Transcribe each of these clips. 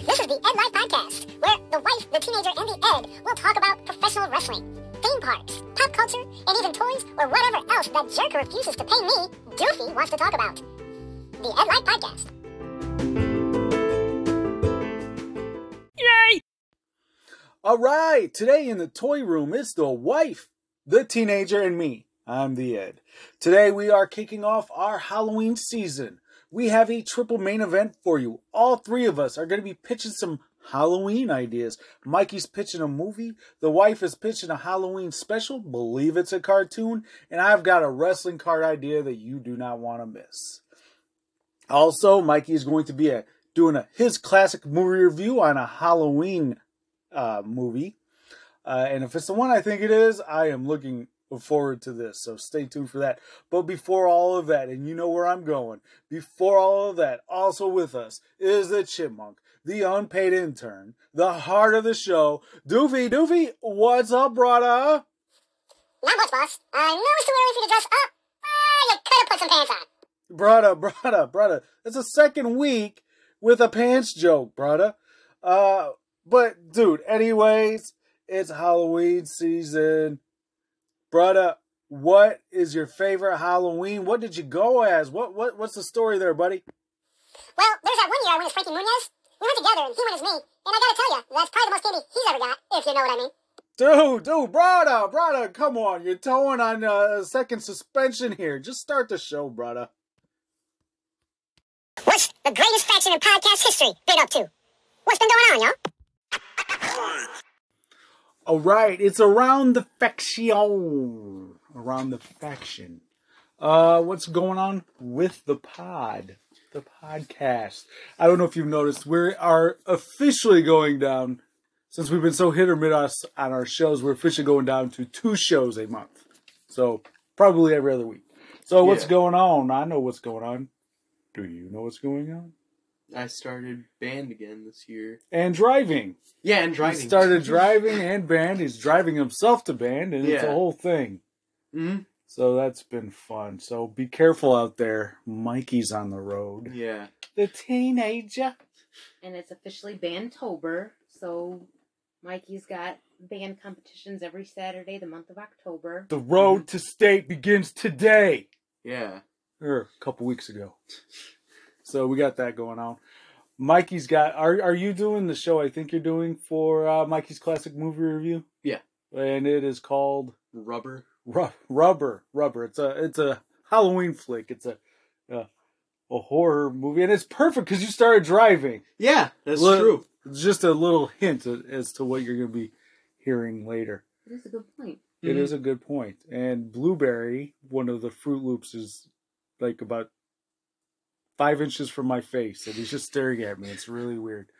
This is the Ed Life Podcast, where the wife, the teenager, and the Ed will talk about professional wrestling, theme parks, pop culture, and even toys or whatever else that jerk refuses to pay me, Doofy, wants to talk about. The Ed Life Podcast. Yay! All right, today in the toy room, it's the wife, the teenager, and me. I'm the Ed. Today we are kicking off our Halloween season. We have a triple main event for you. All three of us are going to be pitching some Halloween ideas. Mikey's pitching a movie, the wife is pitching a Halloween special, believe it's a cartoon, and I've got a wrestling card idea that you do not want to miss. Also, Mikey is going to be a, doing a his classic movie review on a Halloween uh, movie. Uh, and if it's the one I think it is, I am looking forward to this. So stay tuned for that. But before all of that, and you know where I'm going, before all of that, also with us is the chipmunk, the unpaid intern, the heart of the show, Doofy. Doofy, what's up, brother? Not much, boss. I know it's too early for you to dress up. Ah, you could have put some pants on. Brother, brother, brother. It's the second week with a pants joke, brother. Uh, but dude, anyways, it's Halloween season. Brother, what is your favorite Halloween? What did you go as? What what what's the story there, buddy? Well, there's that one year I went as Frankie Muniz. We went together, and he went as me. And I gotta tell you, that's probably the most candy he's ever got, if you know what I mean. Dude, dude, brother, brother, come on. You're towing on uh, second suspension here. Just start the show, brother. What's the greatest faction in podcast history been up to? What's been going on, y'all? All right, it's around the faction. Around the faction. Uh, what's going on with the pod? The podcast. I don't know if you've noticed, we are officially going down. Since we've been so hit or miss on our shows, we're officially going down to two shows a month. So probably every other week. So what's Yeah. going on? I know what's going on. Do you know what's going on? I started band again this year. And driving. Yeah, and driving. He started driving and band. He's driving himself to band, and it's a whole thing. hmm So that's been fun. So be careful out there. Mikey's on the road. Yeah. The teenager. and it's officially Bandtober. So Mikey's got band competitions every Saturday, the month of October. The road to state begins today. Yeah. Or a couple weeks ago. So we got that going on. Mikey's got. Are are you doing the show? I think you're doing for uh, Mikey's classic movie review. Yeah. and it is called Rubber. Ru- Rubber. Rubber. It's a it's a Halloween flick. It's a a, a horror movie, and it's perfect because you started driving. Yeah, that's Look- true. Just a little hint as to what you're going to be hearing later. It is a good point. It Mhm. is a good point. And Blueberry, one of the Fruit Loops, is like about five inches from my face, and he's just staring at me. It's really weird.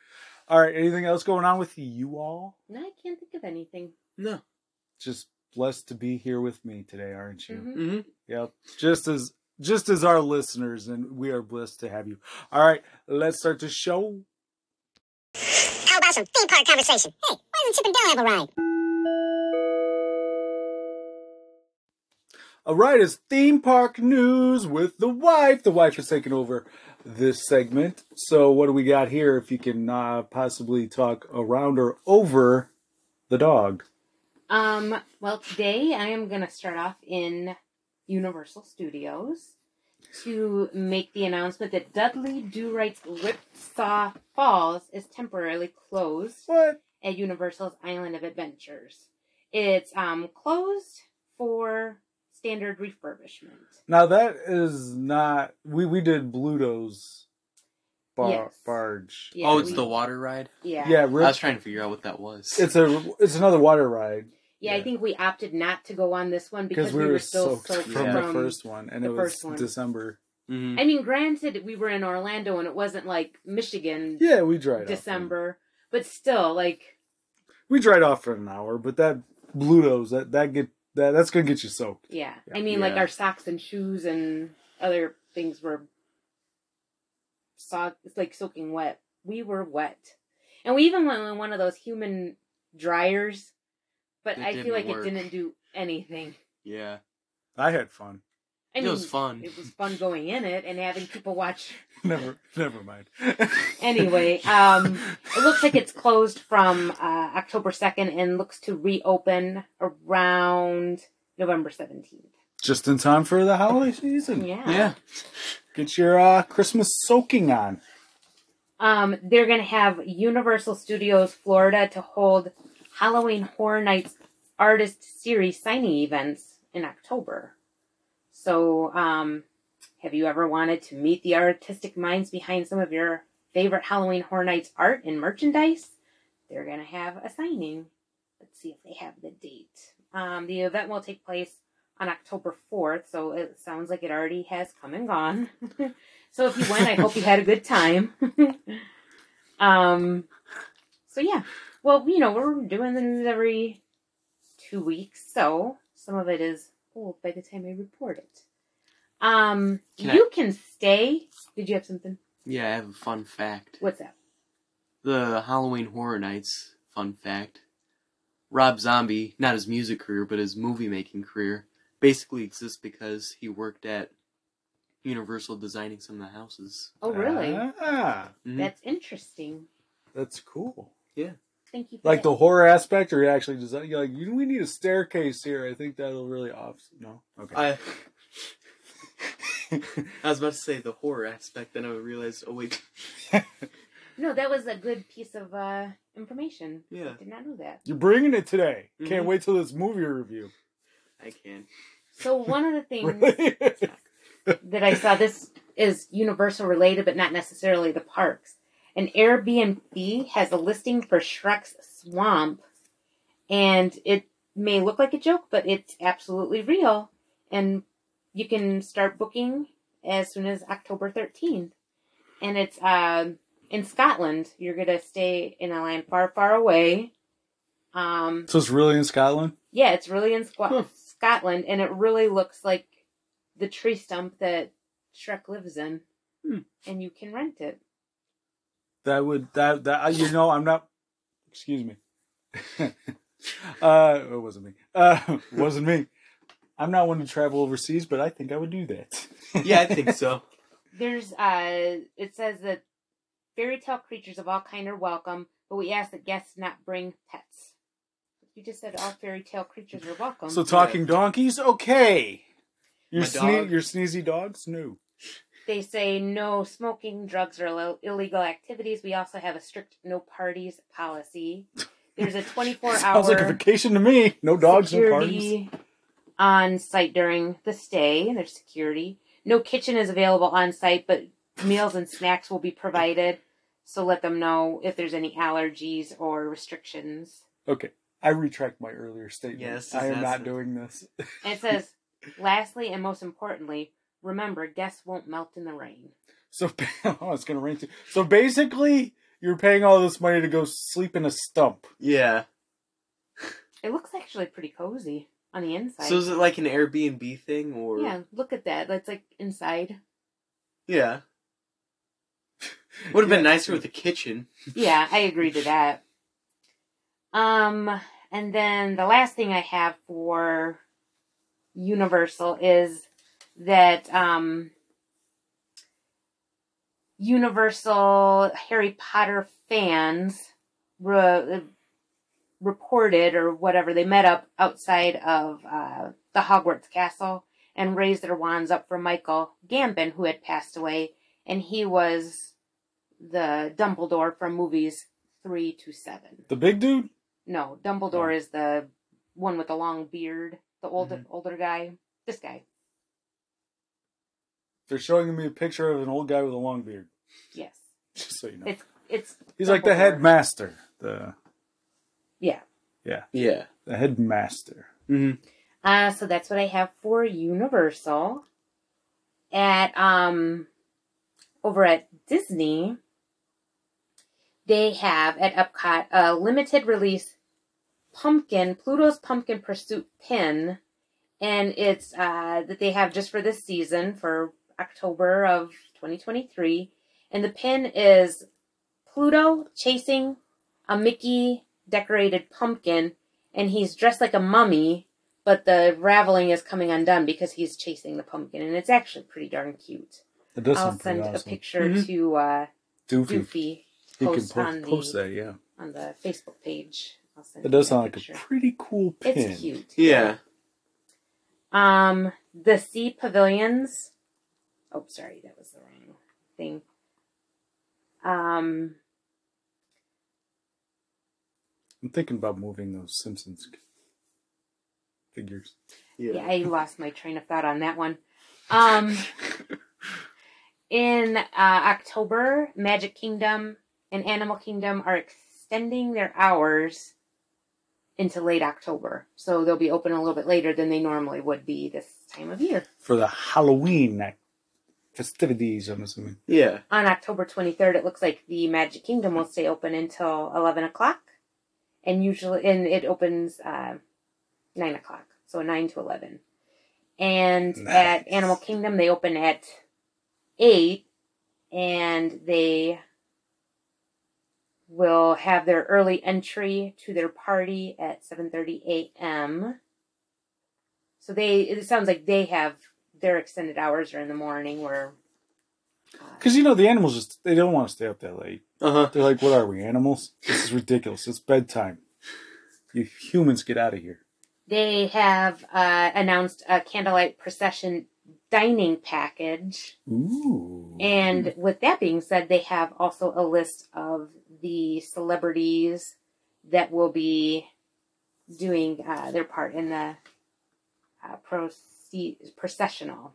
All right, anything else going on with you all? No, I can't think of anything. No. Just blessed to be here with me today, aren't you? Mhm. hmm Yep. Just as just as our listeners, and we are blessed to have you. All right, let's start the show. How about some theme park conversation? Hey, why doesn't Chip and Dale have a ride? All right, it's theme park news with the wife. The wife is taking over this segment. So, what do we got here? If you can uh, possibly talk around or over the dog. Um, well, today I am going to start off in Universal Studios to make the announcement that Dudley Do Right's Ripsaw Falls is temporarily closed What? at Universal's Island of Adventures. It's um closed for standard refurbishment. Now that is not. We we did Bluto's bar, Yes. barge. Yeah, oh, it's we- the water ride? yeah. Yeah, I was trying to figure out what that was. it's a it's another water ride Yeah, Yeah. I think we opted not to go on this one because because we, were still soaked soaked from Yeah. the first one, and it was first one. December. hmm I mean, granted, we were in Orlando and it wasn't like Michigan Yeah, we dried off. December, but still, like, We dried off for an hour, but that Bluto's that that get that that's gonna get you soaked. yeah. Yeah. I mean, like our socks and shoes and other things were so it's like soaking wet. We were wet, and we even went in one of those human dryers, but It I feel like work. it didn't do anything. Yeah. I had fun. I It was fun. It was fun going in it and having people watch. never, never mind. Anyway, um, it looks like it's closed from uh, October 2nd and looks to reopen around November 17th. Just in time for the holiday season. Yeah. Yeah. Get your uh, Christmas soaking on. Um, they're going to have Universal Studios Florida to hold Halloween Horror Nights Artist Series signing events in October. So, um, have you ever wanted to meet the artistic minds behind some of your favorite Halloween Horror Nights art and merchandise? They're going to have a signing. Let's see if they have the date. Um, the event will take place on October 4th, so it sounds like it already has come and gone. so if you went, I hope you had a good time. um, so yeah. Well, you know, we're doing news every two weeks, so some of it is old by the time I report it. Um, Can you can stay. Did you have something? Yeah, I have a fun fact. What's that? The Halloween Horror Nights fun fact. Rob Zombie, not his music career, but his movie making career, basically exists because he worked at Universal designing some of the houses. Oh, really? Ah, Mhm. That's interesting. that's cool. Thank you. Like that. the horror aspect, or you actually design? You're like, we need a staircase here. I think that'll really off. No, okay. I I was about to say the horror aspect, then I realized, oh wait, No, that was a good piece of uh, information. Yeah. I did not know that. You're bringing it today. Can't Mhm. wait till this movie review. I can. So one of the things Really? that I saw this is Universal related, but not necessarily the parks. An Airbnb has a listing for Shrek's Swamp, and it may look like a joke, but it's absolutely real. And you can start booking as soon as October 13th. And it's um in Scotland. You're going to stay in a land far, far away. Um, so it's really in Scotland. yeah, it's really in Squ- Huh. Scotland, and it really looks like the tree stump that Shrek lives in, Hmm. and you can rent it. That would that that uh, you know I'm not. Excuse me. uh, it wasn't me. Uh, it wasn't me. I'm not one to travel overseas, but I think I would do that. Yeah, I think so. There's uh, it says that fairy tale creatures of all kind are welcome, but we ask that guests not bring pets. You just said all fairy tale creatures are welcome. So talking donkeys, okay. Your My sne- dog. your sneezy dogs, no. They say no smoking, drugs, or illegal activities. We also have a strict no parties policy. There's a 24 hour. Sounds like a vacation to me. No dogs, no parties. on site during the stay. There's security. No kitchen is available on site, but meals and snacks will be provided. So let them know if there's any allergies or restrictions. Okay, I retract my earlier statement. Yes, I am not it. doing this. And it says, lastly and most importantly, remember guests won't melt in the rain. So oh, it's gonna rain too. So basically, you're paying all this money to go sleep in a stump. Yeah. It looks actually pretty cozy on the inside. So is it like an Airbnb thing, or yeah, look at that. That's like inside. Yeah. Would have been nicer with a kitchen. Yeah, I agree to that. Um, and then the last thing I have for Universal is that um, Universal Harry Potter fans re- reported or whatever they met up outside of uh, the Hogwarts castle and raised their wands up for Michael Gambon, who had passed away, and he was the Dumbledore from movies three to seven. The big dude. No, Dumbledore is the one with the long beard, the old Mhm. older guy. This guy, They're showing me a picture of an old guy with a long beard. yes, Just so you know, it's it's he's like the Dumbledore. headmaster. The yeah. Yeah. the headmaster. Mm-hmm. Uh, so that's what I have for Universal. At um, over at Disney, they have at Epcot a limited release pumpkin Pluto's Pumpkin Pursuit pin, and it's uh that they have just for this season for October of 2023, and the pin is Pluto chasing a Mickey decorated pumpkin, and he's dressed like a mummy but the raveling is coming undone because he's chasing the pumpkin, and it's actually pretty darn cute. It does I'll sound pretty send a awesome. picture Mhm. to uh, Doofy. Doofy He can post po- on the post that, yeah. on the Facebook page. I'll send It does that sound like a pretty cool pin. It's cute. Yeah. Um, the Sea Pavilions. Oh, sorry, that was the wrong thing. Um, I'm thinking about moving those Simpsons figures. yeah, I lost my train of thought on that one. Um, in uh, October, Magic Kingdom and Animal Kingdom are extending their hours into late October, so they'll be open a little bit later than they normally would be this time of year. For the Halloween act- festivities, I'm assuming. Yeah. on October 23rd, it looks like the Magic Kingdom will stay open until 11 o'clock. And usually, and it opens uh, 9 o'clock. So 9 to 11. And Nice. at Animal Kingdom, they open at 8. And they will have their early entry to their party at 7.30 a.m. So they, it sounds like they have their extended hours are in the morning where uh, Because, you know, the animals just, they don't want to stay up that late. Uh huh. They're like, what are we, animals? This is ridiculous. It's bedtime. You humans get out of here. They have uh, announced a candlelight procession dining package. Ooh. And with that being said, they have also a list of the celebrities that will be doing uh, their part in the uh, proce- processional.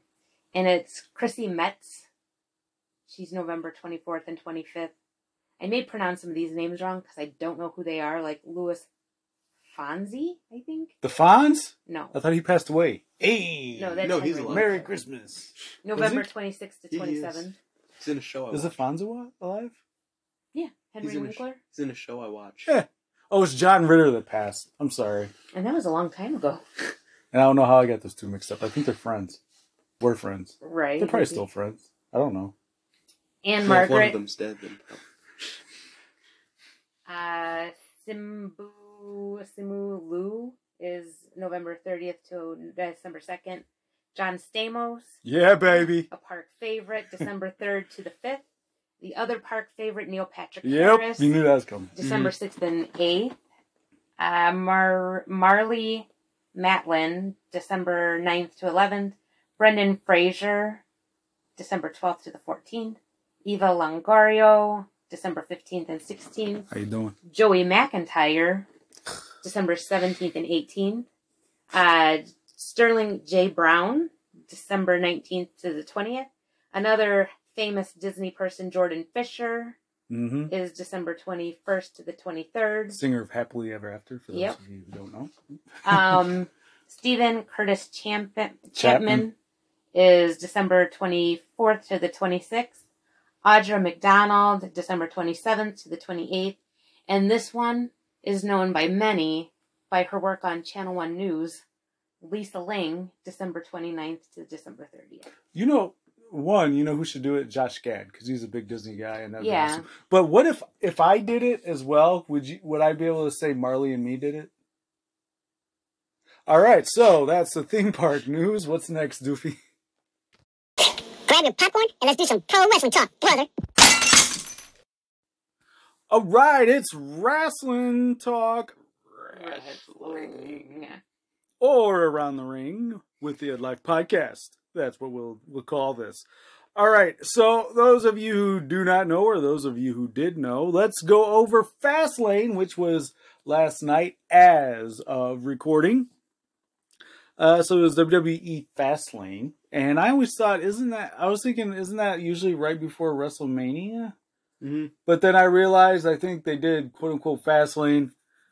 And it's Chrissy Metz. She's November 24th and 25th. I may pronounce some of these names wrong because I don't know who they are, like Luis Fonsi, I think. The Fonz? No. I thought he passed away. Hey! No, that's No, he's Henry alive. Merry Christmas. November 26th to 27th. He's in a show. I Is the watch. Fonz alive? Yeah, Henry He's in a Winkler. He's in a show I watch. Yeah. Oh, it's John Ritter that passed. I'm sorry. And that was a long time ago. And I don't know how I got those two mixed up. I think they're friends. We're friends. Right. They're probably still friends. I don't know. And Well, if one of Margaret them's dead, then uh, Simbu Simu Liu is November 30th to December 2nd. John Stamos, Yeah, baby. a park favorite, December 3rd to the 5th. The other park favorite, Neil Patrick Yep. Harris, You knew that was coming. December 6th and 8th. Uh, Mar- Marlee Matlin, December 9th to 11th. Brendan Fraser, December 12th to the 14th. Eva Longoria, December 15th and 16th. How you doing? Joey McIntyre, December 17th and 18th. Uh, Sterling J. Brown, December 19th to the 20th. Another famous Disney person, Jordan Fisher, Mm-hmm. is December 21st to the 23rd. Singer of Happily Ever After, for those Yep. of you who don't know. Um, Steven Curtis Chapman, Chapman. Chapman is December 24th to the 26th. Audra McDonald, December 27th to the 28th. And this one is known by many by her work on Channel 1 News. Lisa Ling, December 29th to December 30th. You know, one, you know who should do it? Josh Gad, because he's a big Disney guy, and that'd be awesome. But what if if I did it as well? Would you? Would I be able to say Marley and me did it? All right, so that's the theme park news. What's next, Doofy? Grab your popcorn and let's do some pro wrestling talk, brother. All right, it's wrestling talk, Wrestling. or around the ring with the Ed Life podcast. That's what we'll we'll call this. All right, so those of you who do not know, or those of you who did know, let's go over Fastlane, which was last night as of recording. Uh, so it was WWE Fastlane, and I always thought, isn't that? I was thinking, isn't that usually right before WrestleMania? hmm But then I realized I think they did quote unquote Fastlane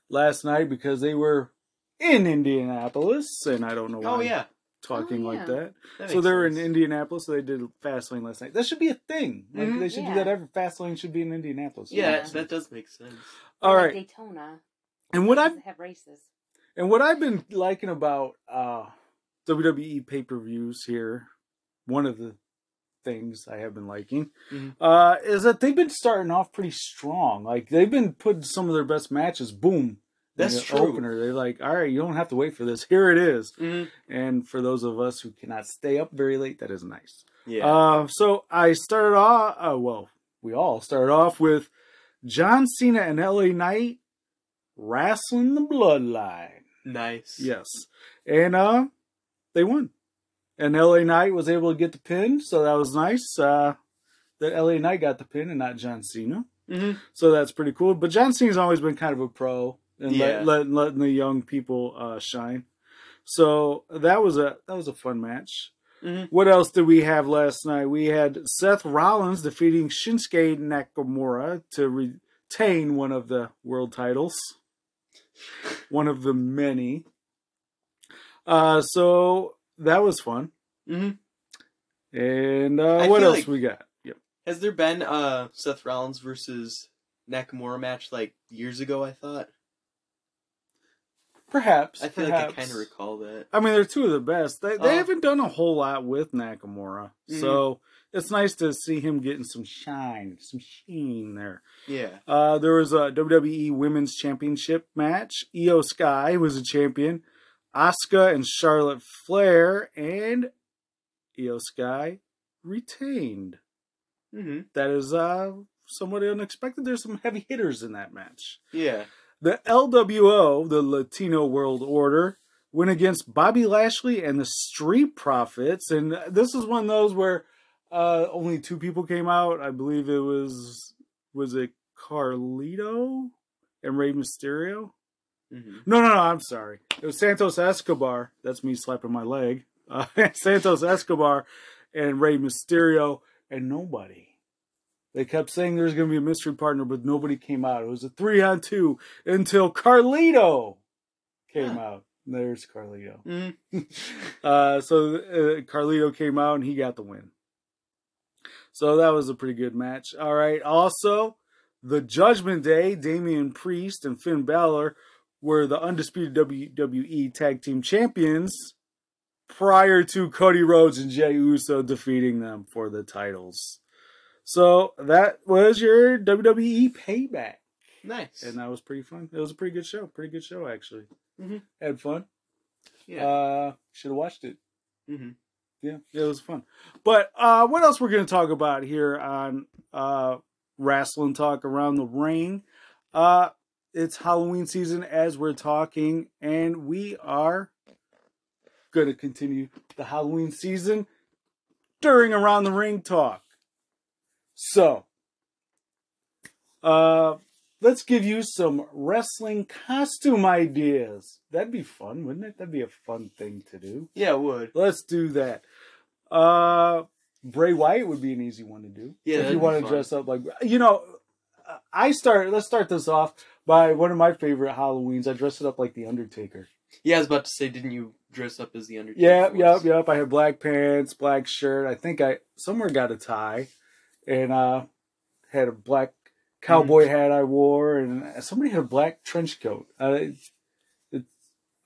last night because they were in Indianapolis, and I don't know why Oh yeah. Talking Oh, like that. That So they were in. Indianapolis, so they did Fastlane last night. That should be a thing. Like Mhm. they should Yeah. do that every Fastlane should be in Indianapolis. Yeah, Yeah. that does make sense. All right, Like. Daytona. And what I've races. And what I've been liking about uh, WWE pay per views here, one of the things I have been liking, Mhm. uh, is that they've been starting off pretty strong. Like they've been putting some of their best matches, boom, That's the true. Opener. They're like, all right, you don't have to wait for this. Here it is. Mhm. And for those of us who cannot stay up very late, that is nice. Yeah. Uh, so I started off. Uh, well, we all started off with John Cena and LA Knight wrestling the Bloodline. nice. Yes, and uh, they won. And LA Knight was able to get the pin, so that was nice. Uh, that LA Knight got the pin and not John Cena, hmm so that's pretty cool. But John Cena's always been kind of a pro and Yeah. let, let, letting the young people uh, shine. So that was a that was a fun match. Mhm. What else did we have last night? We had Seth Rollins defeating Shinsuke Nakamura to retain one of the world titles, one of the many. Uh, so that was fun. hmm And uh, what else like- we got? Yep. Has there been a Seth Rollins versus Nakamura match like years ago? I thought. Perhaps. I feel perhaps. like I kind of recall that. I mean, they're two of the best. They, they Uh, haven't done a whole lot with Nakamura, Mhm. so it's nice to see him getting some shine, some sheen there. Yeah. Uh, there was a WWE Women's Championship match. IYO SKY was a champion. Asuka and Charlotte Flair and IYO SKY retained. hmm That is uh, somewhat unexpected. There's some heavy hitters in that match. Yeah. The LWO, the Latino World Order, went against Bobby Lashley and the Street Profits. And this is one of those where uh, only two people came out. I believe it was, was it Carlito and Rey Mysterio? hmm No, no, no, I'm sorry. It was Santos Escobar. That's me slapping my leg. Uh, Santos Escobar and Rey Mysterio and nobody. They kept saying there's going to be a mystery partner, but nobody came out. It was a three on two until Carlito came Huh. out. There's Carlito. hmm Uh, so uh, Carlito came out and he got the win. So that was a pretty good match. All right. Also, the Judgment Day, Damian Priest and Finn Balor were the undisputed WWE Tag Team Champions prior to Cody Rhodes and Jey Uso defeating them for the titles. So that was your WWE payback. Nice. And that was pretty fun. It was a pretty good show. Pretty good show, actually. Mhm. Had fun. yeah. Uh, should have watched it. hmm Yeah, it was fun. But uh, what else we're going to talk about here on uh, Wrestling Talk Around the Ring? Uh, it's Halloween season as we're talking, and we are going to continue the Halloween season during Around the Ring talk. So, uh, let's give you some wrestling costume ideas. That'd be fun, wouldn't it? That'd be a fun thing to do. Yeah, it would. Let's do that. Uh, Bray Wyatt would be an easy one to do. Yeah, if you want to dress up like you know. I start. Let's start this off by one of my favorite Halloweens. I dressed it up like the Undertaker. Yeah, I was about to say, didn't you dress up as the Undertaker? Yep, yep, yep. I had black pants, black shirt. I think I somewhere got a tie, and uh, had a black cowboy Mm-hmm. hat I wore, and somebody had a black trench coat. Uh, it,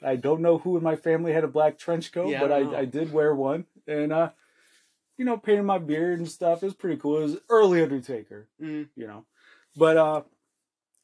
I don't know who in my family had a black trench coat, Yeah, but I, don't. I did wear one, and uh, you know, painted my beard and stuff. It was pretty cool. It was early Undertaker, Mhm. you know. But uh,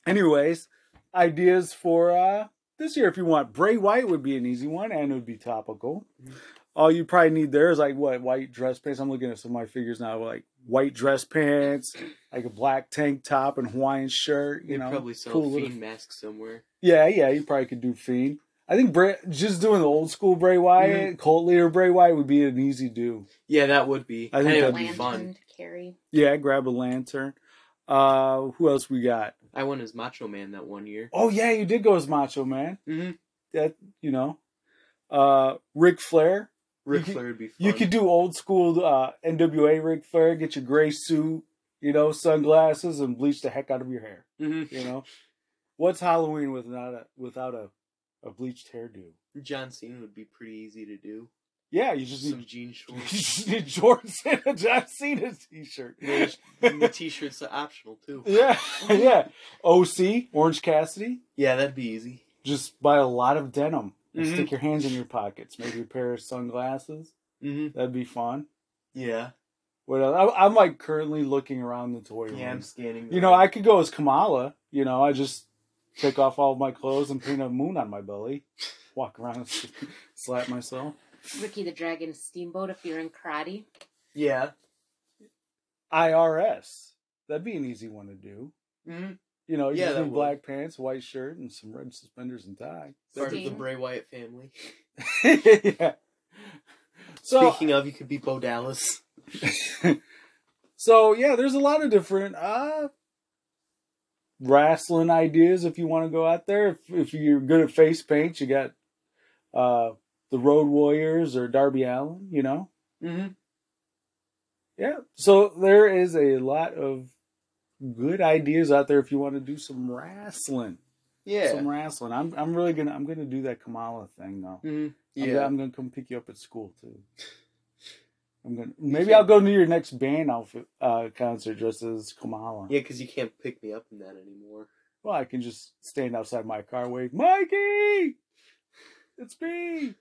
anyways, ideas for uh this year if you want. Bray Wyatt would be an easy one, and it would be topical. Mhm. All you probably need there is like what white dress pants. I'm looking at some of my figures now, like white dress pants, like a black tank top and Hawaiian shirt. You They know, probably sell cool a little- mask somewhere. Yeah, yeah, you probably could do Fiend. I think Bray, just doing the old school Bray Wyatt, Mm-hmm. cult leader Bray Wyatt would be an easy do. Yeah, that would be. I think that'd be be fun. to carry. Yeah, grab a lantern. Uh, who else we got? I went as Macho Man that one year. Oh yeah, you did go as Macho Man. hmm That you know, uh, Ric Flair. Ric You could- Flair would be fun. You could do old school uh, NWA Ric Flair. Get your gray suit, you know, sunglasses, and bleach the heck out of your hair. hmm You know, what's Halloween without a without a a bleached hairdo? John Cena would be pretty easy to do. Yeah, you just Some need, jean you shorts. just need Jordan and a John Cena t-shirt. Yeah, the t-shirt's are optional too. yeah, yeah. OC Orange Cassidy. Yeah, that'd be easy. Just buy a lot of denim and Mhm. stick your hands in your pockets. Maybe a pair of sunglasses. hmm That'd be fun. Yeah. What else? I, I'm like currently looking around the toy room. Yeah, I'm scanning. You know, I could go as Kamala. You know, I just take off all of my clothes and paint a moon on my belly, walk around and slap myself. Ricky the Dragon Steamboat if you're in karate. Yeah. IRS. That'd be an easy one to do. Mm-hmm. You know, you Yeah, just that need would. black pants, white shirt, and some red suspenders and tie. Part of the Bray Wyatt family. yeah. So, Speaking of, you could be Bo Dallas. so yeah, there's a lot of different uh wrestling ideas if you want to go out there. If, if you're good at face paint, you got uh the Road Warriors or Darby Allin, you know. Mm-hmm. Yeah. So there is a lot of good ideas out there if you want to do some wrestling. Yeah. Some wrestling. I'm I'm really gonna I'm gonna do that Kamala thing though. Mm-hmm. I'm, Yeah. gonna, I'm gonna come pick you up at school too. I'm gonna maybe I'll go to your next band outfit uh, concert dressed as Kamala. Yeah, because you can't pick me up in that anymore. Well, I can just stand outside my car, wave, Mikey, it's me,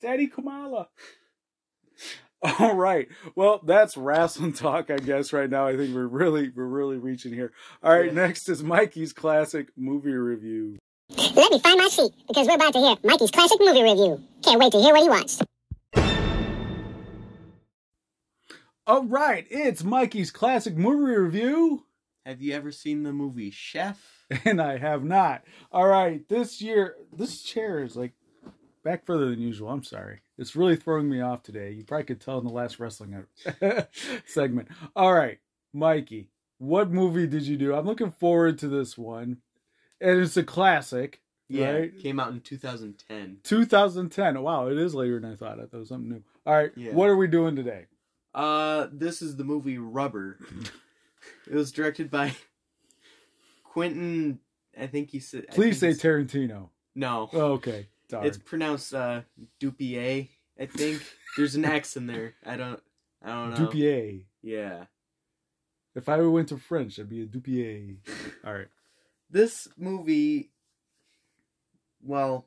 Daddy Kamala. All right. Well, that's wrestling talk, I guess. Right now, I think we're really we're really reaching here. All right. Yeah. Next is Mikey's classic movie review. Let me find my seat because we're about to hear Mikey's classic movie review. Can't wait to hear what he wants. All right, it's Mikey's classic movie review. Have you ever seen the movie Chef? and I have not. All right, this year, this chair is like back further than usual. I'm sorry. It's really throwing me off today. You probably could tell in the last wrestling segment. All right, Mikey, what movie did you do? I'm looking forward to this one. And it's a classic, Yeah. right? Came out in 2010. 2010. Wow, it is later than I thought. I thought it was something new. All right, Yeah. what are we doing today? Uh, this is the movie Rubber. it was directed by Quentin. I think he said. Please say Tarantino. no. Oh, okay, darn. It's pronounced uh, Dupier. I think there's an X in there. I don't. I don't know. Dupier. Yeah. If I went to French, I'd be a Dupier. All right. This movie. Well,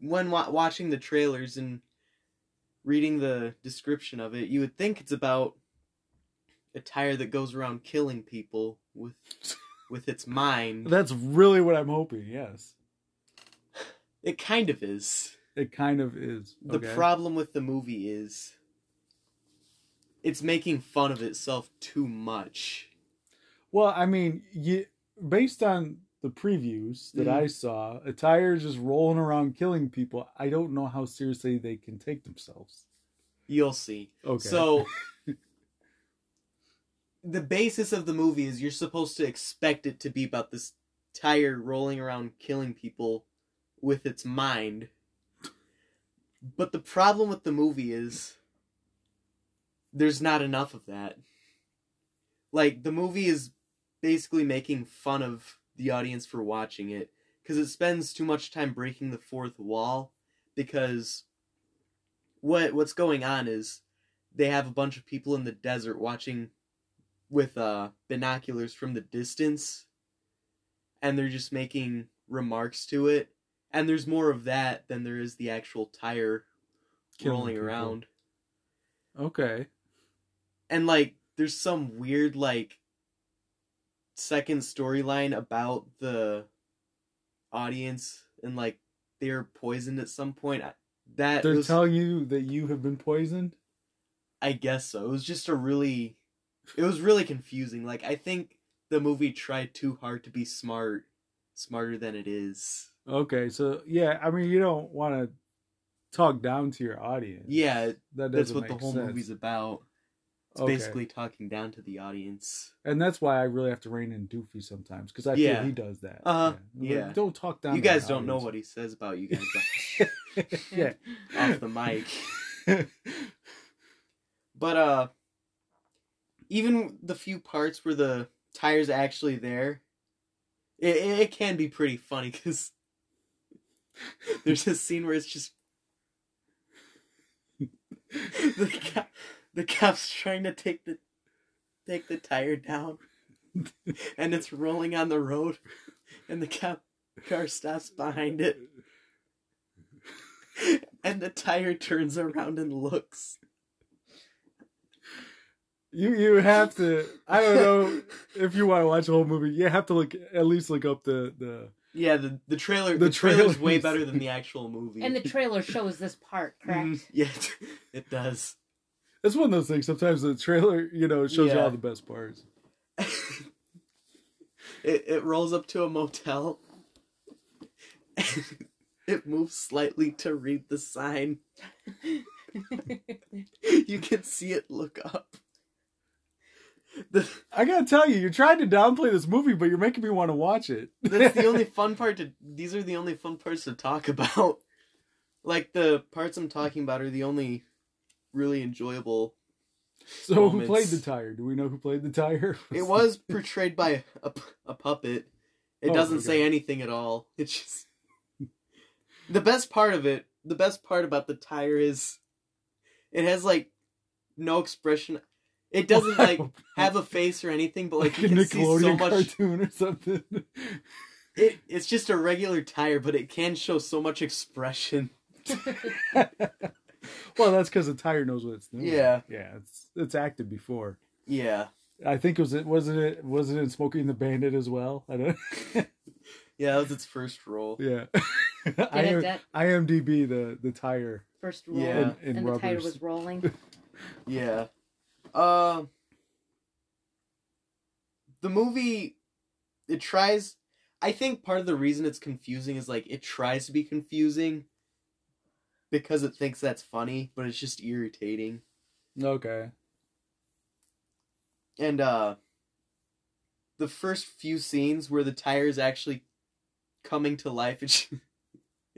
when wa- watching the trailers and reading the description of it, you would think it's about a tire that goes around killing people with with its mind. That's really what I'm hoping. Yes, It kind of is. it kind of is. The Okay. problem with the movie is it's making fun of itself too much. Well, I mean, you, based on the previews that Mhm. I saw, a tire is just rolling around killing people. I don't know how seriously they can take themselves. You'll see. Okay. So the basis of the movie is you're supposed to expect it to be about this tire rolling around killing people with its mind. But the problem with the movie is there's not enough of that. Like the movie is basically making fun of the audience for watching it because it spends too much time breaking the fourth wall because what what's going on is they have a bunch of people in the desert watching with uh binoculars from the distance and they're just making remarks to it and there's more of that than there is the actual tire Killing rolling people. around okay. and like there's some weird like second storyline about the audience and like they're poisoned at some point that They're was, telling you that you have been poisoned. I guess so. It was just a really it was really confusing. Like I think the movie tried too hard to be smart, smarter than it is. Okay, so yeah, I mean, you don't want to talk down to your audience. Yeah, that that's what the whole sense. movie's about. It's Okay. basically talking down to the audience. and that's why I really have to rein in Doofy sometimes because I feel Yeah. he does that. Uh-huh, Yeah. yeah. Don't talk down. you guys don't know what he says about you guys yeah. off the mic. But uh even the few parts where the tire's actually there, it, it can be pretty funny because there's a scene where it's just the cop, the cop's trying to take the take the tire down, and it's rolling on the road, and the cop car stops behind it, and the tire turns around and looks. You you have to. I don't know if you want to watch the whole movie. You have to look at least look up the the Yeah, the the trailer The the, trailer's trailer way better than the actual movie. And the trailer shows this part, correct? Mhm. yeah, it does. It's one of those things. Sometimes the trailer, you know, it shows you all the best parts. it it rolls up to a motel. it moves slightly to read the sign. you can see it look up. The, I gotta tell you, you're trying to downplay this movie, but you're making me want to watch it. that's the only fun part to. These are the only fun parts to talk about. Like the parts I'm talking about are the only really enjoyable. so who played the tire? Do we know who played the tire? It was portrayed by a, a puppet. It Oh, doesn't okay. say anything at all. It's just the best part of it. The best part about the tire is it has like no expression. It doesn't like have a face or anything, but like like a you can see so much. cartoon or something. It, it's just a regular tire, but it can show so much expression. well, that's because the tire knows what it's doing. Yeah. yeah, it's it's acted before. Yeah, I think it was it wasn't it wasn't it Smoking the Bandit as well. I don't. yeah, that was its first role. yeah, Did I am, that IMDb the the tire. first roll Yeah. In- in and the tire was rolling? Yeah. Uh, the movie, it tries. I think part of the reason it's confusing is like it tries to be confusing because it thinks that's funny, but it's just irritating. Okay. And uh, the first few scenes where the tire is actually coming to life, it just,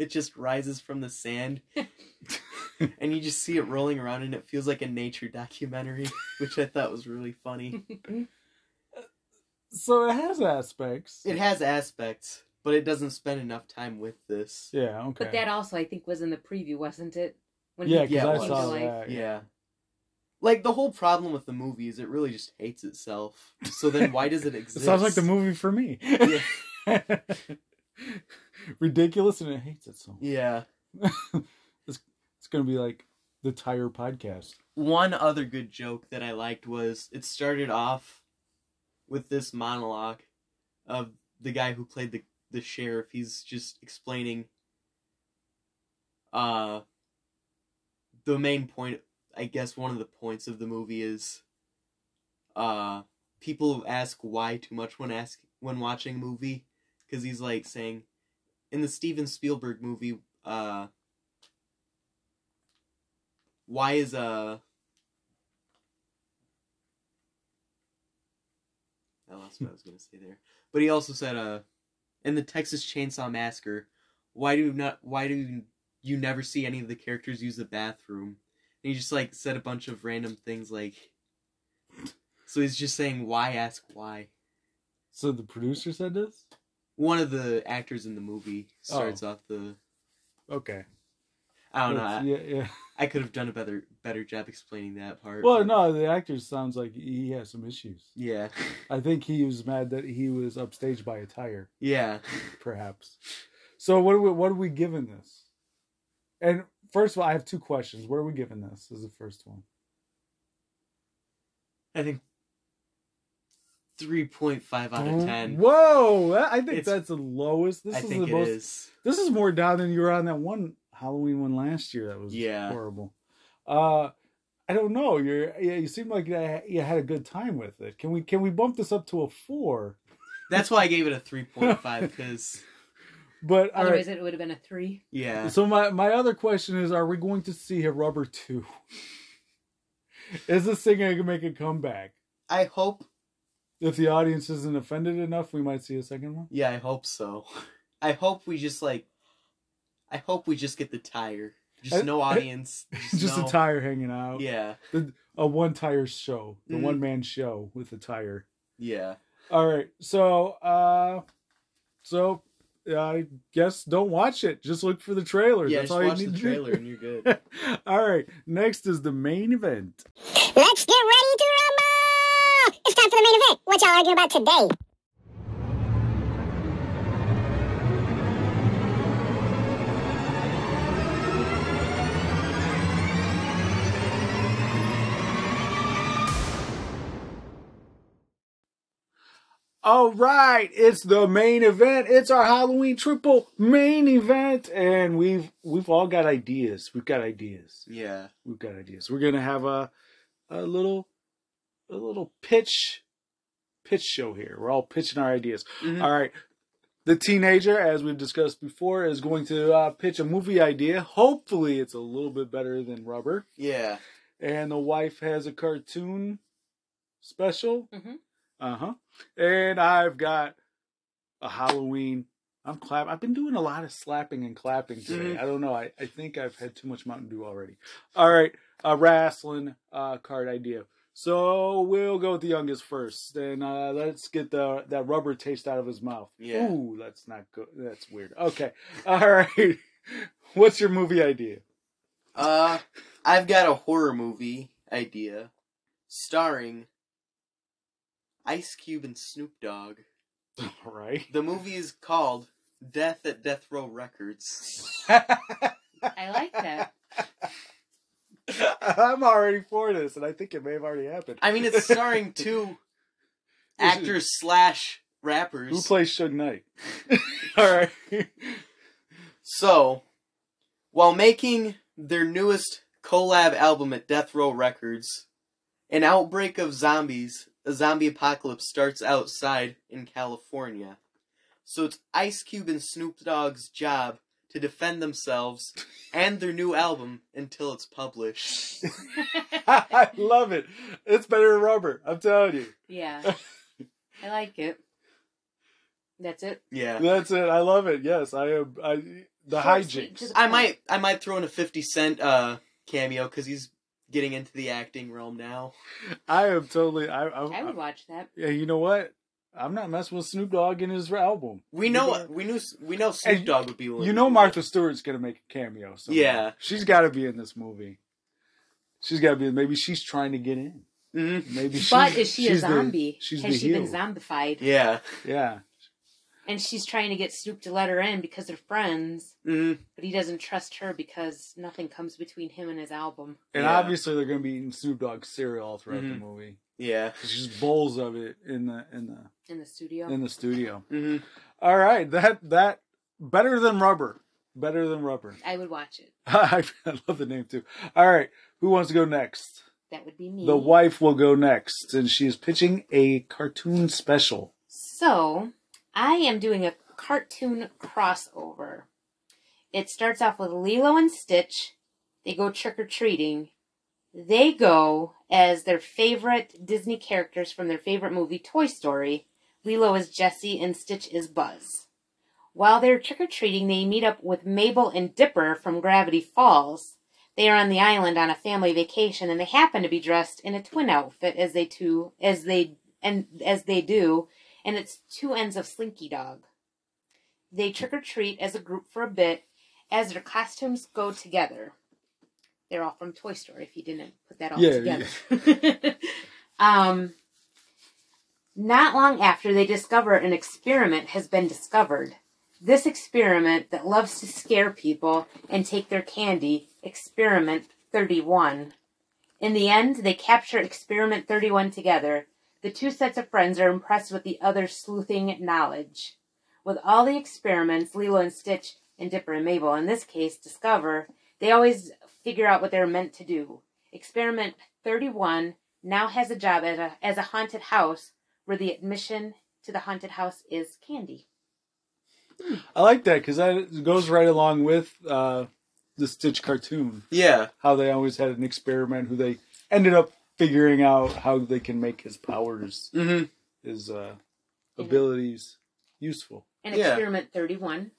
it just rises from the sand. and you just see it rolling around and it feels like a nature documentary, which I thought was really funny. So it has aspects. It has aspects, but it doesn't spend enough time with this. Yeah. Okay. But that also, I think, was in the preview, wasn't it? When yeah, he because Yeah, I it came was. to saw that. Yeah. Like the whole problem with the movie is it really just hates itself. So then why does it It exist? sounds like the movie for me. Yeah. Ridiculous and it hates itself. Yeah. it's, it's gonna be like the tire podcast. One other good joke that I liked was it started off with this monologue of the guy who played the the sheriff. He's just explaining uh the main point I guess one of the points of the movie is uh people ask why too much when ask when watching a movie cuz he's like saying in the Steven Spielberg movie uh why is uh I lost what I was gonna say there. But he also said uh in the Texas Chainsaw Massacre, why do not why do you never see any of the characters use the bathroom? And he just like said a bunch of random things like So he's just saying why ask why. So the producer said this. One of the actors in the movie starts oh. off the Okay. I don't know. I, Yeah, yeah. I could have done a better better job explaining that part. Well, but- no, the actor sounds like he has some issues. Yeah. I think he was mad that he was upstaged by a tire, yeah. perhaps. So what are we what are we giving this? And first of all, I have two questions. What are we giving this? Is the first one. I think 3.5 out of 10. Whoa! I think It's- that's the lowest. This I is think the it most. is. This is more down than you were on that one Halloween one last year. That was Yeah. horrible. Uh, I don't know. You're yeah. You seem like you you had a good time with it. Can we can we bump this up to a four? That's why I gave it a 3.5 because But Otherwise, right. it would have been a three. yeah. So my my other question is: Are we going to see a rubber two? is this thing going to make a comeback? I hope If the audience isn't offended enough, we might see a second one. yeah, I hope so. I hope we just like I hope we just get the tire. Just I- no audience. Just, Just no- a tire hanging out. Yeah. A one tire show, the Mhm. one man show with a tire. Yeah. All right. So, uh, so I guess don't watch it. Just look for the trailer. Yeah, That's just all watch you the trailer and you're good. all right. Next is the main event. Let's get ready to rumble! It's time for the main event. What y'all arguing about today? All right, it's the main event. It's our Halloween triple main event, and we've we've all got ideas. We've got ideas. Yeah. We've got ideas. We're gonna have a a little a little pitch pitch show here. We're all pitching our ideas. Mhm. All right. The teenager, as we've discussed before, is going to uh, pitch a movie idea. Hopefully, it's a little bit better than Rubber. Yeah. And the wife has a cartoon special. Mhm. Uh huh. And I've got a Halloween. I'm clap. I've been doing a lot of slapping and clapping today. Mhm. I don't know. I, I think I've had too much Mountain Dew already. All right. A wrestling uh, card idea. So we'll go with the youngest first, and uh, let's get the that rubber taste out of his mouth. Yeah. Ooh, that's not good. That's weird. Okay. All right. What's your movie idea? Uh, I've got a horror movie idea starring Ice Cube and Snoop Dogg. All right. The movie is called Death at Death Row Records. I like that. I'm already for this, and I think it may have already happened. I mean, it's starring two actors slash rappers. Who plays Suge Knight? All right. So, while making their newest collab album at Death Row Records, an outbreak of zombies, a zombie apocalypse starts outside in California. So it's Ice Cube and Snoop Dogg's job to defend themselves and their new album until it's published. I love it. It's better than rubber. I'm telling you. Yeah. I like it. That's it. Yeah. That's it. I love it. Yes, I am. I the Short, hijinks. the I might I might throw in a 50 cent uh cameo cuz he's getting into the acting realm now. I am totally. I. I, I would watch that. yeah. You know what? I'm not messing with Snoop Dogg in his album. We You know know- we knew we know Snoop And Dogg would be willing You know Martha Stewart's gonna make a cameo. Somewhere. Yeah. she's got to be in this movie. She's got to be. Maybe she's trying to get in. that. Mhm. Maybe. She's, But is she a she's the- zombie? she's Has the she been zombified? Yeah. Yeah. And she's trying to get Snoop to let her in because they're friends, Mhm. but he doesn't trust her because nothing comes between him and his album. And Yeah. obviously they're going to be eating Snoop Dogg cereal throughout the Mhm. movie. Yeah. There's just bowls of it in the in the In the studio. in the studio. Mhm. All right, that that better than rubber. Better than rubber. I would watch it. I, love the name too. All right, who wants to go next? That would be me. The wife will go next, and she is pitching a cartoon special. So, I am doing a cartoon crossover. It starts off with Lilo and Stitch. They go trick or treating. They go as their favorite Disney characters from their favorite movie, Toy Story. Lilo is Jessie and Stitch is Buzz. While they're trick or treating, they meet up with Mabel and Dipper from Gravity Falls. They are on the island on a family vacation, and they happen to be dressed in a twin outfit as they two as they and as they do, and it's two ends of Slinky Dog. They trick or treat as a group for a bit as their costumes go together. They're all from Toy Story, if you didn't put that all Yeah, together. um, not long after, they discover an experiment has been discovered. This experiment that loves to scare people and take their candy, Experiment 31. In the end, they capture Experiment 31 together. The two sets of friends are impressed with the other's sleuthing knowledge. With all the experiments, Lilo and Stitch and Dipper and Mabel, in this case, discover, they always figure out what they're meant to do. Experiment 31 now has a job as a, as a haunted house where the admission to the haunted house is candy. I like that because that goes right along with uh, the Stitch cartoon. Yeah. How they always had an experiment who they ended up figuring out how they can make his powers, Mhm. his uh, Yeah. abilities useful. And Yeah. Experiment 31,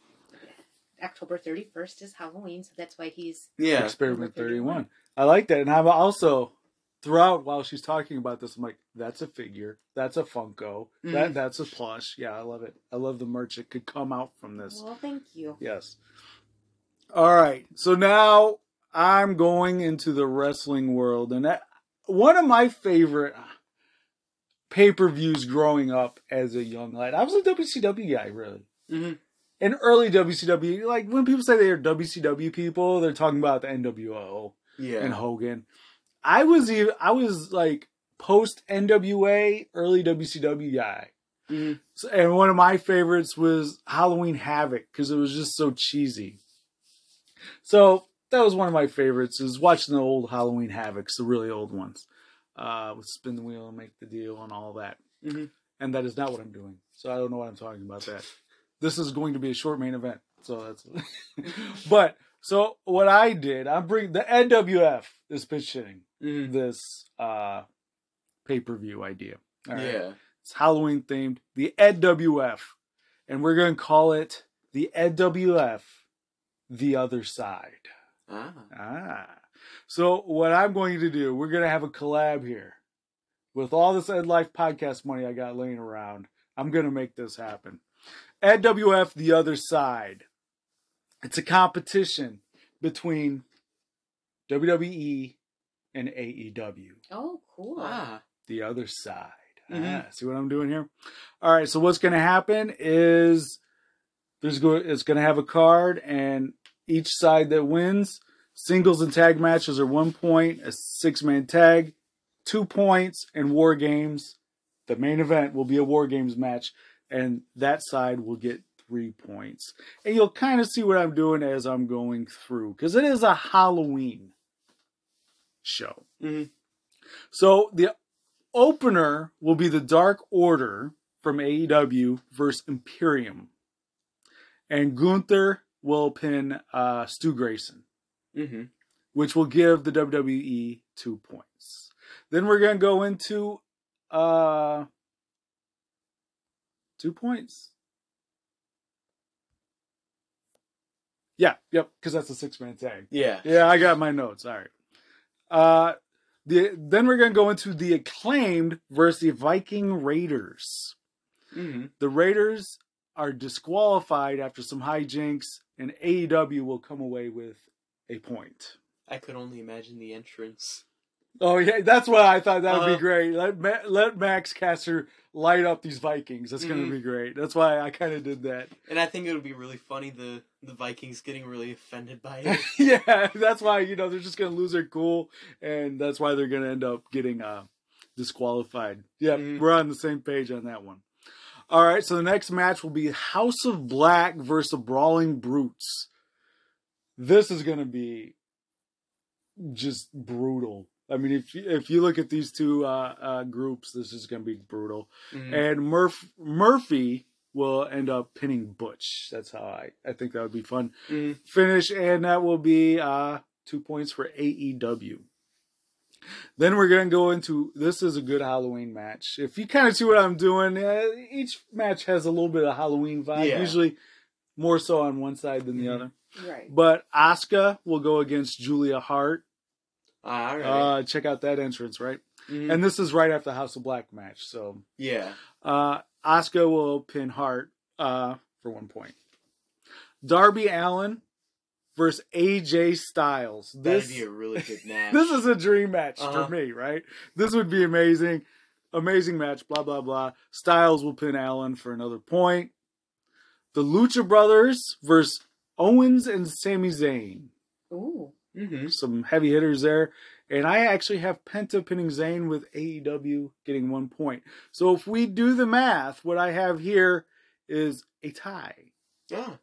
October 31st is Halloween, so that's why he's. Yeah. Experiment Number 31. I like that. And I'm also, throughout while she's talking about this, I'm like, that's a figure. That's a Funko. That Mhm. That's a plush. Yeah, I love it. I love the merch that could come out from this. Well, thank you. Yes. All right. So now I'm going into the wrestling world. And that, one of my favorite pay per views growing up as a young lad, I was a WCW guy, really. Mhm. In early WCW, like when people say they're WCW people, they're talking about the NWO Yeah. and Hogan. I was even I was like post NWA, early WCW guy. Mhm. So, and one of my favorites was Halloween Havoc because it was just so cheesy. So that was one of my favorites. Is watching the old Halloween Havocs, the really old ones, uh, with spin the wheel and make the deal and all that. Mhm. And that is not what I'm doing. So I don't know what I'm talking about. That this is going to be a short main event. So that's. but so what I did, I'm bringing the NWF is pitch hitting Mhm. this uh pay per view idea. Right? Yeah. It's Halloween themed, the NWF, and we're gonna call it the NWF, the other side. Ah. Ah, so what I'm going to do, we're gonna have a collab here with all this Ed Life podcast money I got laying around. I'm gonna make this happen. EdWF, the other side. It's a competition between WWE and AEW Oh, cool. Ah. the other side. Mhm. Ah, see what I'm doing here? All right. So what's going to happen is there's go. It's going to have a card, and each side that wins singles and tag matches are one point. A six man tag, two points, and war games. The main event will be a war games match, and that side will get three points. And you'll kind of see what I'm doing as I'm going through because it is a Halloween show. Mhm. So the opener will be the Dark Order from AEW versus Imperium. And Gunther will pin uh, Stu Grayson, Mm-hmm. which will give the WWE two points. Then we're going to go into uh, two points. Yeah, yep, because that's a six man tag. Yeah. Yeah, I got my notes. All right. Uh, the then we're gonna go into the acclaimed versus the Viking Raiders. Mm-hmm. The Raiders are disqualified after some hijinks, and AEW will come away with a point. I could only imagine the entrance. Oh yeah, that's why I thought that would Uh-huh. be great. Let Ma- let Max Caster light up these Vikings. That's gonna Mhm. be great. That's why I kind of did that. And I think it would be really funny the the Vikings getting really offended by it. yeah, that's why you know they're just gonna lose their cool, and that's why they're gonna end up getting uh disqualified. Yeah, Mhm. we're on the same page on that one. All right, so the next match will be House of Black versus the Brawling Brutes. This is gonna be just brutal. I mean, if you, if you look at these two uh, uh, groups, this is gonna be brutal Mhm. and Murph Murphy will end up pinning Butch. That's how I I think that would be fun Mhm. finish, and that will be uh two points for AEW. Then we're gonna go into this is a good Halloween match. If you kind of see what I'm doing, uh, each match has a little bit of Halloween vibe. Yeah. Usually more so on one side than the Mhm. other. Right. But Asuka will go against Julia Hart. Ah, all right. Uh, check out that entrance, right? Mhm. And this is right after the House of Black match, so yeah. uh, Asuka will pin Hart uh, for one point. Darby Allin versus AJ Styles. This That'd be a really good match. this is a dream match Uh-huh. for me, right? This would be amazing, amazing match. Blah blah blah. Styles will pin Allin for another point. The Lucha Brothers versus Owens and Sami Zayn. Ooh. Mm-hmm. Some heavy hitters there. And I actually have Penta pinning Zayn with AEW getting one point. So if we do the math, what I have here is a tie. Yeah.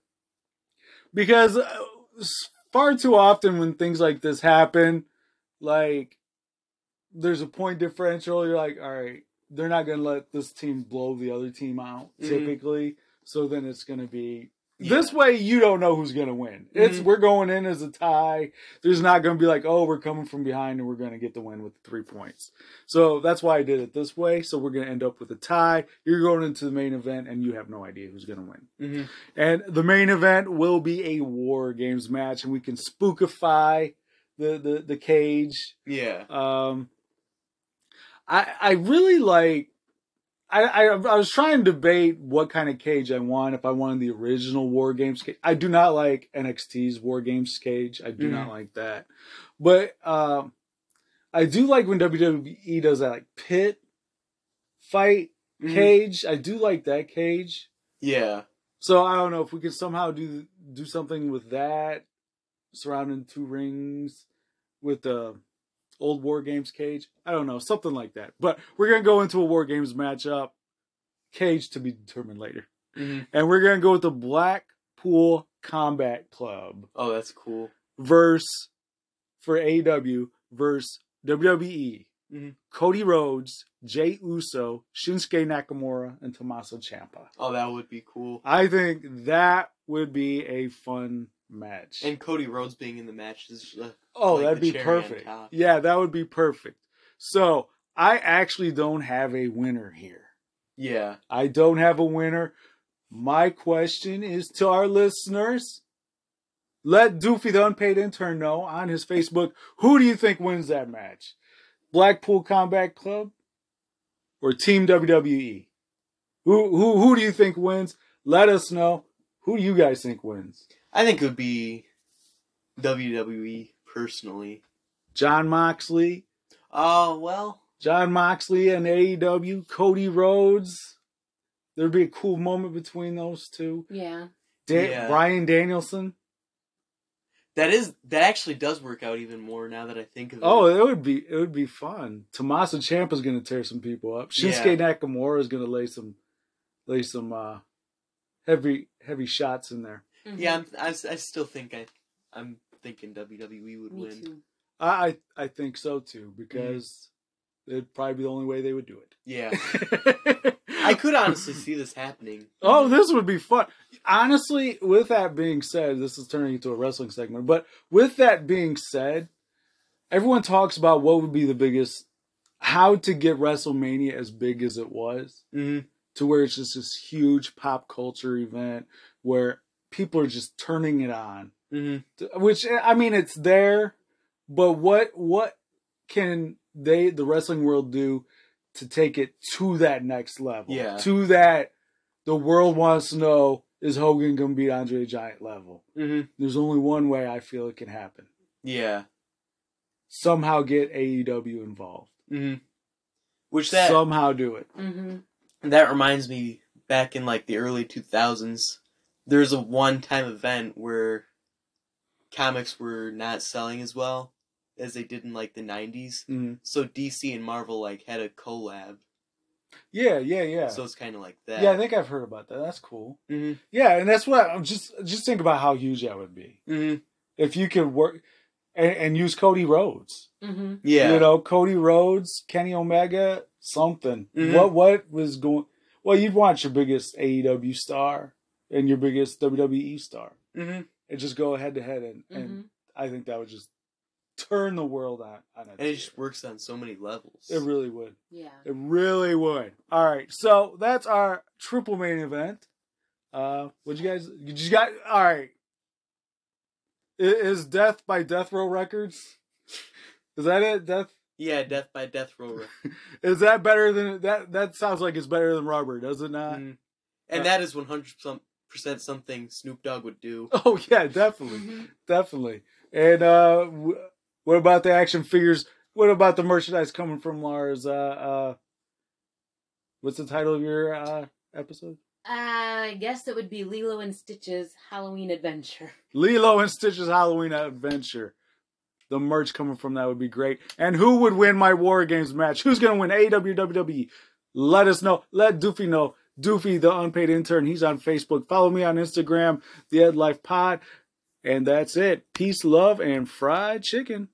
Because uh, far too often when things like this happen, like there's a point differential, you're like, all right, they're not going to let this team blow the other team out Mhm. typically. So then it's going to be Yeah. this way you don't know who's going to win. It's Mhm. we're going in as a tie. There's not going to be like, "Oh, we're coming from behind and we're going to get the win with 3 points." So that's why I did it this way. So we're going to end up with a tie. You're going into the main event and you have no idea who's going to win. Mm-hmm. And the main event will be a war games match and we can spookify the the, the cage Yeah. um, I I really like. I, I I was trying to debate what kind of cage I want. If I wanted the original War Games cage, I do not like NXT's War Games cage. I do not like that. But um, I do like when WWE does that like pit fight Mhm. cage. I do like that cage. Yeah. So I don't know if we could somehow do do something with that surrounding two rings with the old War Games cage. I don't know, something like that. But we're gonna go into a War Games matchup. Cage to be determined later. Mhm. And we're gonna go with the Blackpool Combat Club Oh, that's cool. verse for AW versus WWE. Mhm. Cody Rhodes, Jey Uso, Shinsuke Nakamura, and Tommaso Ciampa. Oh, that would be cool. I think that would be a fun match. And Cody Rhodes being in the match is uh, oh, like that'd be perfect. Yeah, that would be perfect. So I actually don't have a winner here. yeah. I don't have a winner. My question is to our listeners. Let Doofy the unpaid intern know on his Facebook who do you think wins that match? Blackpool Combat Club or Team WWE? Who who who do you think wins? Let us know. Who do you guys think wins? I think it would be WWE personally. Jon Moxley, Oh well. Jon Moxley and AEW, Cody Rhodes. There'd be a cool moment between those two. Yeah. Da- Yeah. Bryan Danielson. That is that actually does work out even more now that I think of it. Oh, it would be it would be fun. Tommaso Ciampa's going to tear some people up. Shinsuke Nakamura is going to lay some lay some uh, heavy heavy shots in there. Mhm. yeah. I'm, I, I still think I I'm thinking WWE would Me win. too. I I, I think so too because it'd probably be the only way they would do it. Yeah. I could honestly see this happening. Oh, this would be fun. Honestly, with that being said, this is turning into a wrestling segment, but with that being said, everyone talks about what would be the biggest, how to get WrestleMania as big as it was, Mm-hmm. to where it's just this huge pop culture event where people are just turning it on. Mm-hmm. Which, I mean, it's there, but what, what can they, the wrestling world, do to take it to that next level? Yeah. To that, the world wants to know is Hogan going to beat Andre the Giant level? Mm-hmm. There's only one way I feel it can happen. Yeah. Somehow get AEW involved. Mm-hmm. Which that Somehow do it. Mm-hmm. that reminds me back in like the early 2000s there's a one-time event where comics were not selling as well as they did in like the 90s Mhm. so dc and marvel like had a collab Yeah, yeah, yeah. so it's kind of like that yeah, I think I've heard about that. That's cool. hmm Yeah, and that's what I'm just just think about how huge that would be hmm if you could work and, and use Cody Rhodes. Mm-hmm. yeah You know, Cody Rhodes, Kenny Omega, something. Mhm. What what was going? Well, you'd want your biggest AEW star and your biggest WWE star, hmm and just go head to head, and Mm-hmm. and I think that would just turn the world on on its and it ear. just works on so many levels It really would. Yeah. It really would. All right, so that's our triple main event. Uh, what you guys? Did You just got all right. I- Is Death by Death Row Records? Is that it? Death yeah death by death row is that better than that? That sounds like it's better than Rubber, does it not? Mhm. and that is 100% something snoop dogg would do Oh yeah, definitely, Mm-hmm. definitely. And uh, w- what about the action figures? What about the merchandise coming from Lars? Uh, uh, what's the title of your uh episode? I guess it would be Lilo and Stitch's Halloween Adventure. Lilo and Stitch's Halloween Adventure. The merch coming from that would be great. And who would win my War Games match? Who's going to win AEW, WWE? Let us know. Let Doofy know. Doofy, the unpaid intern, he's on Facebook. Follow me on Instagram, The Ed Life Pod. And that's it. Peace, love, and fried chicken.